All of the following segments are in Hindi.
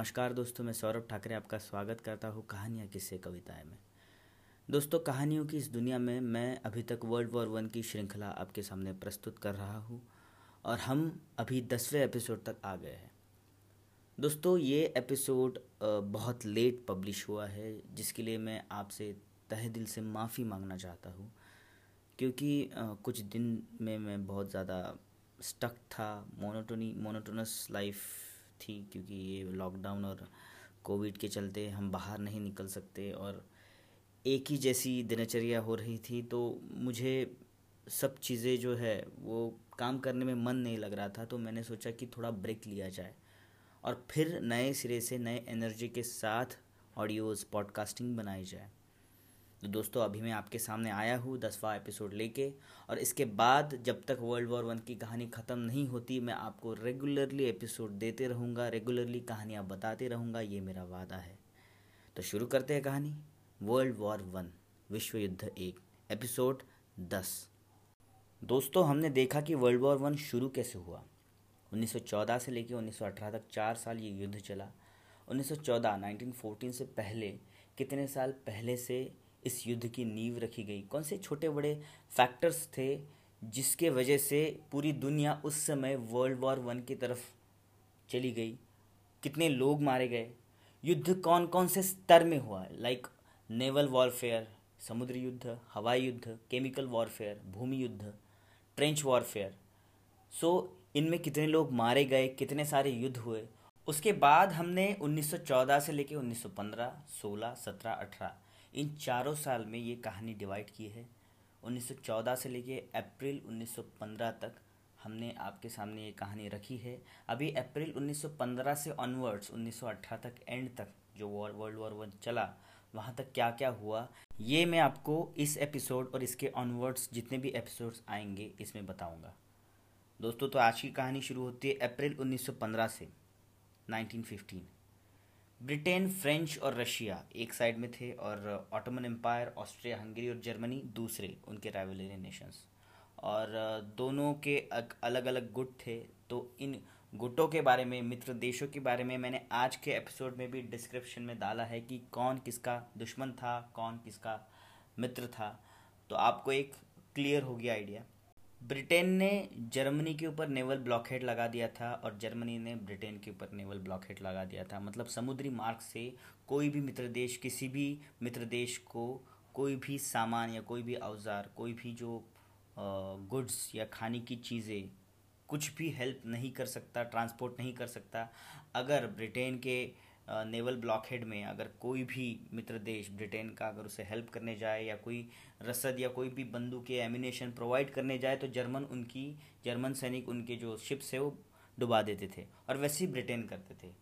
नमस्कार दोस्तों, मैं सौरभ ठाकरे आपका स्वागत करता हूँ कहानियाँ किस्से कविताएँ में। दोस्तों, कहानियों की इस दुनिया में मैं अभी तक वर्ल्ड वॉर वन की श्रृंखला आपके सामने प्रस्तुत कर रहा हूँ और हम अभी दसवें एपिसोड तक आ गए हैं। दोस्तों, ये एपिसोड बहुत लेट पब्लिश हुआ है, जिसके लिए मैं आपसे तहे दिल से माफ़ी मांगना चाहता हूँ, क्योंकि कुछ दिन में मैं बहुत ज़्यादा स्टक था मोनोटोनी मोनोटोनस लाइफ थी क्योंकि ये लॉकडाउन और कोविड के चलते हम बाहर नहीं निकल सकते और एक ही जैसी दिनचर्या हो रही थी तो मुझे सब चीज़ें जो है वो काम करने में मन नहीं लग रहा था तो मैंने सोचा कि थोड़ा ब्रेक लिया जाए। और फिर नए सिरे से, नए एनर्जी के साथ ऑडियोज़ पॉडकास्टिंग बनाई जाए। तो दोस्तों, अभी मैं आपके सामने आया हूँ दसवा एपिसोड लेके और इसके बाद जब तक वर्ल्ड वॉर वन की कहानी ख़त्म नहीं होती, मैं आपको रेगुलरली एपिसोड देते रहूँगा रेगुलरली कहानियाँ बताते रहूँगा, ये मेरा वादा है। तो शुरू करते हैं कहानी। वर्ल्ड वॉर वन विश्व युद्ध एक एपिसोड दस। दोस्तों, हमने देखा कि वर्ल्ड वॉर वन शुरू कैसे हुआ। 1914 से लेकर 1918 तक चार साल ये युद्ध चला। 1914 1914 से पहले, कितने साल पहले से इस युद्ध की नींव रखी गई। कौन से छोटे बड़े फैक्टर्स थे जिसके वजह से पूरी दुनिया उस समय वर्ल्ड वॉर वन की तरफ़ चली गई? कितने लोग मारे गए? युद्ध कौन कौन से स्तर में हुआ? लाइक नेवल वॉरफेयर समुद्री युद्ध हवाई युद्ध केमिकल वॉरफेयर भूमि युद्ध ट्रेंच वॉरफेयर सो इनमें कितने लोग मारे गए? कितने सारे युद्ध हुए? उसके बाद हमने 1914 से लेकर 1915, 16, 17, 18 इन चारों साल में ये कहानी डिवाइड की है। 1914 से लेके अप्रैल 1915 तक हमने आपके सामने ये कहानी रखी है। अभी अप्रैल 1915 से ऑनवर्ड्स 1918 तक एंड तक जो वॉर वर्ल्ड वॉर वन चला, वहाँ तक क्या क्या हुआ, ये मैं आपको इस एपिसोड और इसके ऑनवर्ड्स जितने भी एपिसोड्स आएँगे, इसमें बताऊँगा। दोस्तों तो आज की कहानी शुरू होती है अप्रैल 1915 से 1915 ब्रिटेन, फ्रेंच और रशिया एक साइड में थे और ऑटोमन एम्पायर, ऑस्ट्रिया, हंगरी और जर्मनी दूसरे उनके राइवलरी नेशंस और दोनों के अलग अलग गुट थे तो इन गुटों के बारे में, मित्र देशों के बारे में मैंने आज के एपिसोड में भी डिस्क्रिप्शन में डाला है कि कौन किसका दुश्मन था, कौन किसका मित्र था. तो आपको एक क्लियर हो गया आइडिया ब्रिटेन ने जर्मनी के ऊपर नेवल ब्लॉकहेड लगा दिया था और जर्मनी ने ब्रिटेन के ऊपर नेवल ब्लॉकहेड लगा दिया था। मतलब समुद्री मार्ग से कोई भी मित्र देश, किसी भी मित्र देश को कोई भी सामान या कोई भी औज़ार, कोई भी जो गुड्स या खाने की चीज़ें, कुछ भी हेल्प नहीं कर सकता, ट्रांसपोर्ट नहीं कर सकता। अगर ब्रिटेन के नेवल ब्लॉकहेड में अगर कोई भी मित्र देश ब्रिटेन का अगर उसे हेल्प करने जाए या कोई रसद या कोई भी बंदूक या एमिनेशन प्रोवाइड करने जाए तो जर्मन उनकी, जर्मन सैनिक उनके जो शिप्स है, वो डुबा देते थे और वैसे ही ब्रिटेन करते थे।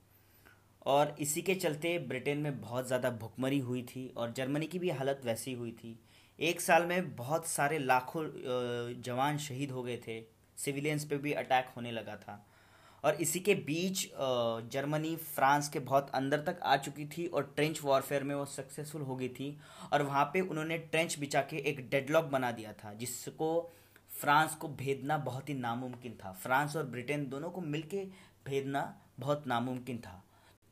और इसी के चलते ब्रिटेन में बहुत ज़्यादा भुखमरी हुई थी और जर्मनी की भी हालत वैसी हुई थी। एक साल में बहुत सारे लाखों जवान शहीद हो गए थे। सिविलियंस पे भी अटैक होने लगा था। और इसी के बीच जर्मनी, फ्रांस के बहुत अंदर तक आ चुकी थी और ट्रेंच वॉरफेयर में वो सक्सेसफुल हो गई थी। और वहाँ पे उन्होंने ट्रेंच बिछा के एक डेडलॉक बना दिया था, जिसको फ्रांस को भेदना बहुत ही नामुमकिन था। फ्रांस और ब्रिटेन दोनों को मिलके भेदना बहुत नामुमकिन था।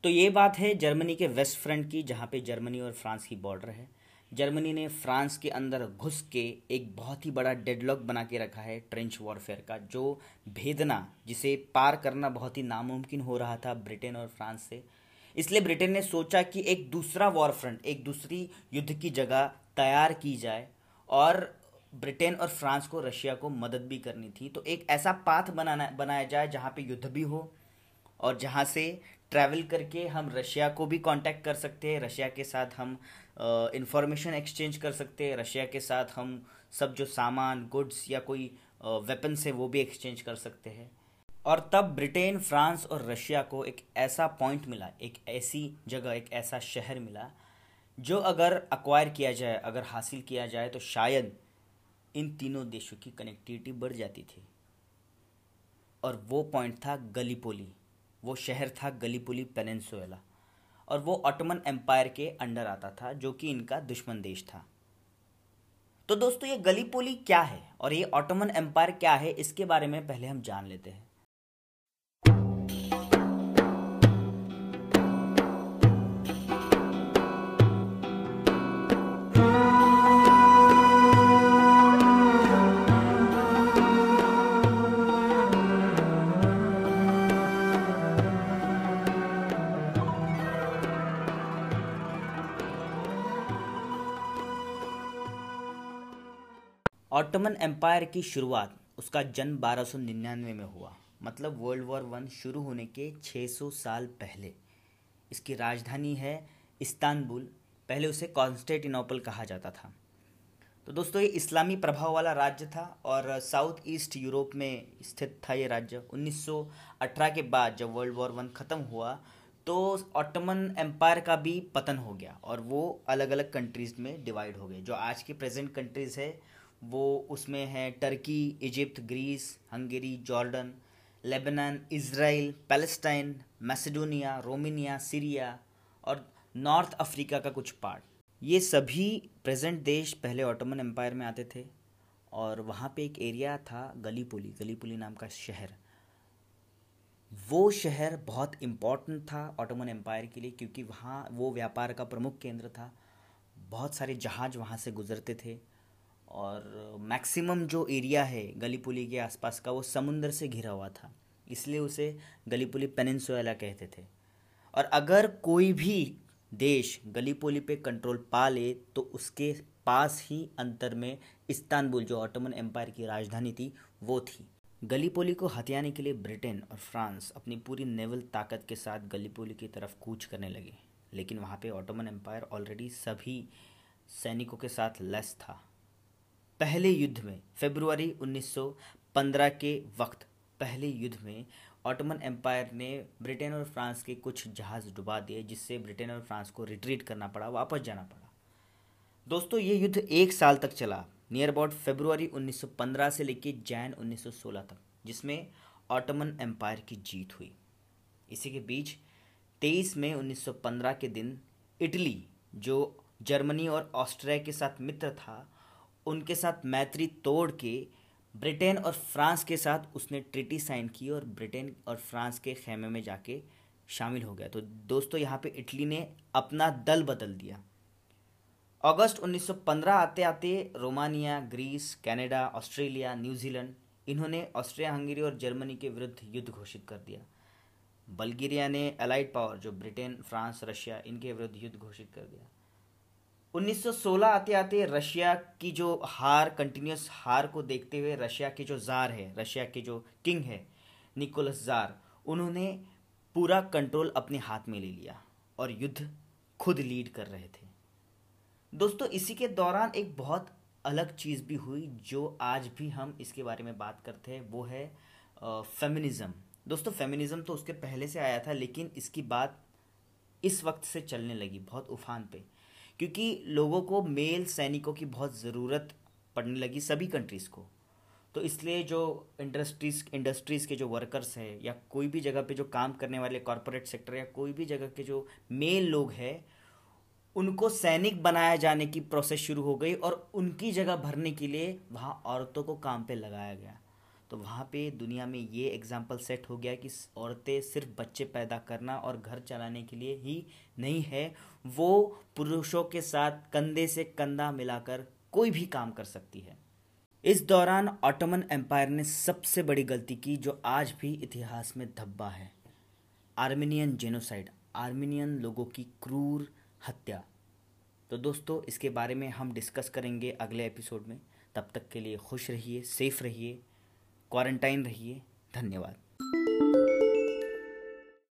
तो ये बात है जर्मनी के वेस्ट फ्रंट की, जहाँ पे जर्मनी और फ्रांस की बॉर्डर है। जर्मनी ने फ्रांस के अंदर घुस के एक बहुत ही बड़ा डेडलॉक बना के रखा है ट्रेंच वॉरफेयर का, जो भेदना, जिसे पार करना बहुत ही नामुमकिन हो रहा था ब्रिटेन और फ्रांस से। इसलिए ब्रिटेन ने सोचा कि एक दूसरा वॉर फ्रंट, एक दूसरी युद्ध की जगह तैयार की जाए और ब्रिटेन और फ्रांस को रशिया को मदद भी करनी थी। तो एक ऐसा पाथ बनाना, बनाया जाए जहाँ पे युद्ध भी हो और जहाँ से ट्रैवल करके हम रशिया को भी कांटेक्ट कर सकते हैं। रशिया के साथ हम इंफॉर्मेशन एक्सचेंज कर सकते हैं। रशिया के साथ हम सब जो सामान गुड्स या कोई वेपन्स है, वो भी एक्सचेंज कर सकते हैं। और तब ब्रिटेन, फ्रांस और रशिया को एक ऐसा पॉइंट मिला, एक ऐसी जगह, एक ऐसा शहर मिला, जो अगर अक्वायर किया जाए, अगर हासिल किया जाए तो शायद इन तीनों देशों की कनेक्टिविटी बढ़ जाती थी। और वो पॉइंट था गलीपोली। वो शहर था गलीपुली पेनसुएला और वो ऑटोमन एम्पायर के अंडर आता था, जो कि इनका दुश्मन देश था। तो दोस्तों, ये गलीपोली क्या है और ये ऑटोमन एम्पायर क्या है, इसके बारे में पहले हम जान लेते हैं। ऑटोमन एम्पायर की शुरुआत उसका जन्म 1299 में हुआ। मतलब वर्ल्ड वॉर वन शुरू होने के 600 साल पहले। इसकी राजधानी है इस्तानबुल पहले उसे कॉन्स्टेंटिनोपल कहा जाता था। तो दोस्तों, ये इस्लामी प्रभाव वाला राज्य था और साउथ ईस्ट यूरोप में स्थित था ये राज्य। 1918 के बाद जब वर्ल्ड वॉर वन ख़त्म हुआ तो ऑटोमन एम्पायर का भी पतन हो गया और वो अलग अलग कंट्रीज़ में डिवाइड हो गए, जो आज की प्रेजेंट कंट्रीज़ है। वो उसमें है Turkey Egypt Greece, Hungary, Jordan, Lebanon Israel Palestine, Macedonia, Romania, Syria और नॉर्थ अफ्रीका का कुछ पार्ट ये सभी प्रेजेंट देश पहले ऑटोमन एम्पायर में आते थे और वहाँ पे एक एरिया था गलीपुली गलीपुली नाम का शहर. वो शहर बहुत इंपॉर्टेंट था ऑटोमन एम्पायर के लिए क्योंकि वहाँ वो व्यापार का प्रमुख केंद्र था. बहुत सारे जहाज़ वहाँ से गुजरते थे. और मैक्सिमम जो एरिया है गली गलीपुली के आसपास का वो समुंदर से घिरा हुआ था, इसलिए उसे गलीपुली पेनिनसुला कहते थे। और अगर कोई भी देश गलीपोली पे कंट्रोल पा ले तो उसके पास ही अंतर में इस्तानबुल जो ऑटोमन एम्पायर की राजधानी थी, वो थी। गलीपोली को हथियाने के लिए ब्रिटेन और फ्रांस अपनी पूरी नेवल ताकत के साथ गलीपोली की तरफ़ कूच करने लगे, लेकिन वहाँ पे ऑटोमन एम्पायर ऑलरेडी सभी सैनिकों के साथ लेस था। पहले युद्ध में फरवरी 1915 के वक्त पहले युद्ध में, ऑटोमन एम्पायर ने ब्रिटेन और फ्रांस के कुछ जहाज़ डुबा दिए, जिससे ब्रिटेन और फ्रांस को रिट्रीट करना पड़ा, वापस जाना पड़ा। दोस्तों, ये युद्ध एक साल तक चला, नियर अबाउट फेब्रुवरी 1915 से लेकर जैन 1916 तक, जिसमें ऑटोमन एम्पायर की जीत हुई। इसी के बीच 23 मई 1915 के दिन इटली, जो जर्मनी और ऑस्ट्रिया के साथ मित्र था उनके साथ मैत्री तोड़ के ब्रिटेन और फ्रांस के साथ उसने ट्रिटी साइन की और ब्रिटेन और फ्रांस के खेमे में जाके शामिल हो गया। तो दोस्तों, यहाँ पे इटली ने अपना दल बदल दिया। अगस्त 1915 आते आते Romania, Greece, Canada, Australia, New Zealand, इन्होंने ऑस्ट्रिया, हंगेरी और जर्मनी के विरुद्ध युद्ध घोषित कर दिया। बल्गेरिया ने अलाइड पावर, जो ब्रिटेन, फ्रांस, रशिया, इनके विरुद्ध युद्ध घोषित कर दिया। 1916 आते आते रशिया की जो हार कंटिन्यूस हार को देखते हुए रशिया के जो जार है, रशिया के जो किंग है, निकोलस जार, उन्होंने पूरा कंट्रोल अपने हाथ में ले लिया और युद्ध खुद लीड कर रहे थे। दोस्तों, इसी के दौरान एक बहुत अलग चीज़ भी हुई जो आज भी हम इसके बारे में बात करते हैं, वो है फेमिनिज़म दोस्तों फेमिनिज़म तो उसके पहले से आया था, लेकिन इसकी बात इस वक्त से चलने लगी, बहुत उफान पे। क्योंकि लोगों को मेल सैनिकों की बहुत ज़रूरत पड़ने लगी सभी कंट्रीज़ को। तो इसलिए जो इंडस्ट्रीज़ इंडस्ट्रीज़ के जो वर्कर्स हैं या कोई भी जगह पे जो काम करने वाले कॉरपोरेट सेक्टर या कोई भी जगह के जो मेल लोग हैं, उनको सैनिक बनाया जाने की प्रोसेस शुरू हो गई और उनकी जगह भरने के लिए वहाँ औरतों को काम पे लगाया गया। तो वहाँ पे दुनिया में ये एग्ज़ाम्पल सेट हो गया कि औरतें सिर्फ़ बच्चे पैदा करना और घर चलाने के लिए ही नहीं है। वो पुरुषों के साथ कंधे से कंधा मिलाकर कोई भी काम कर सकती है। इस दौरान ऑटोमन एम्पायर ने सबसे बड़ी गलती की जो आज भी इतिहास में धब्बा है। आर्मीनियन जेनोसाइड आर्मीनियन लोगों की क्रूर हत्या। तो दोस्तों, इसके बारे में हम डिस्कस करेंगे अगले एपिसोड में। तब तक के लिए खुश रहिए सेफ़ रहिए। क्वारंटाइन रहिए। धन्यवाद।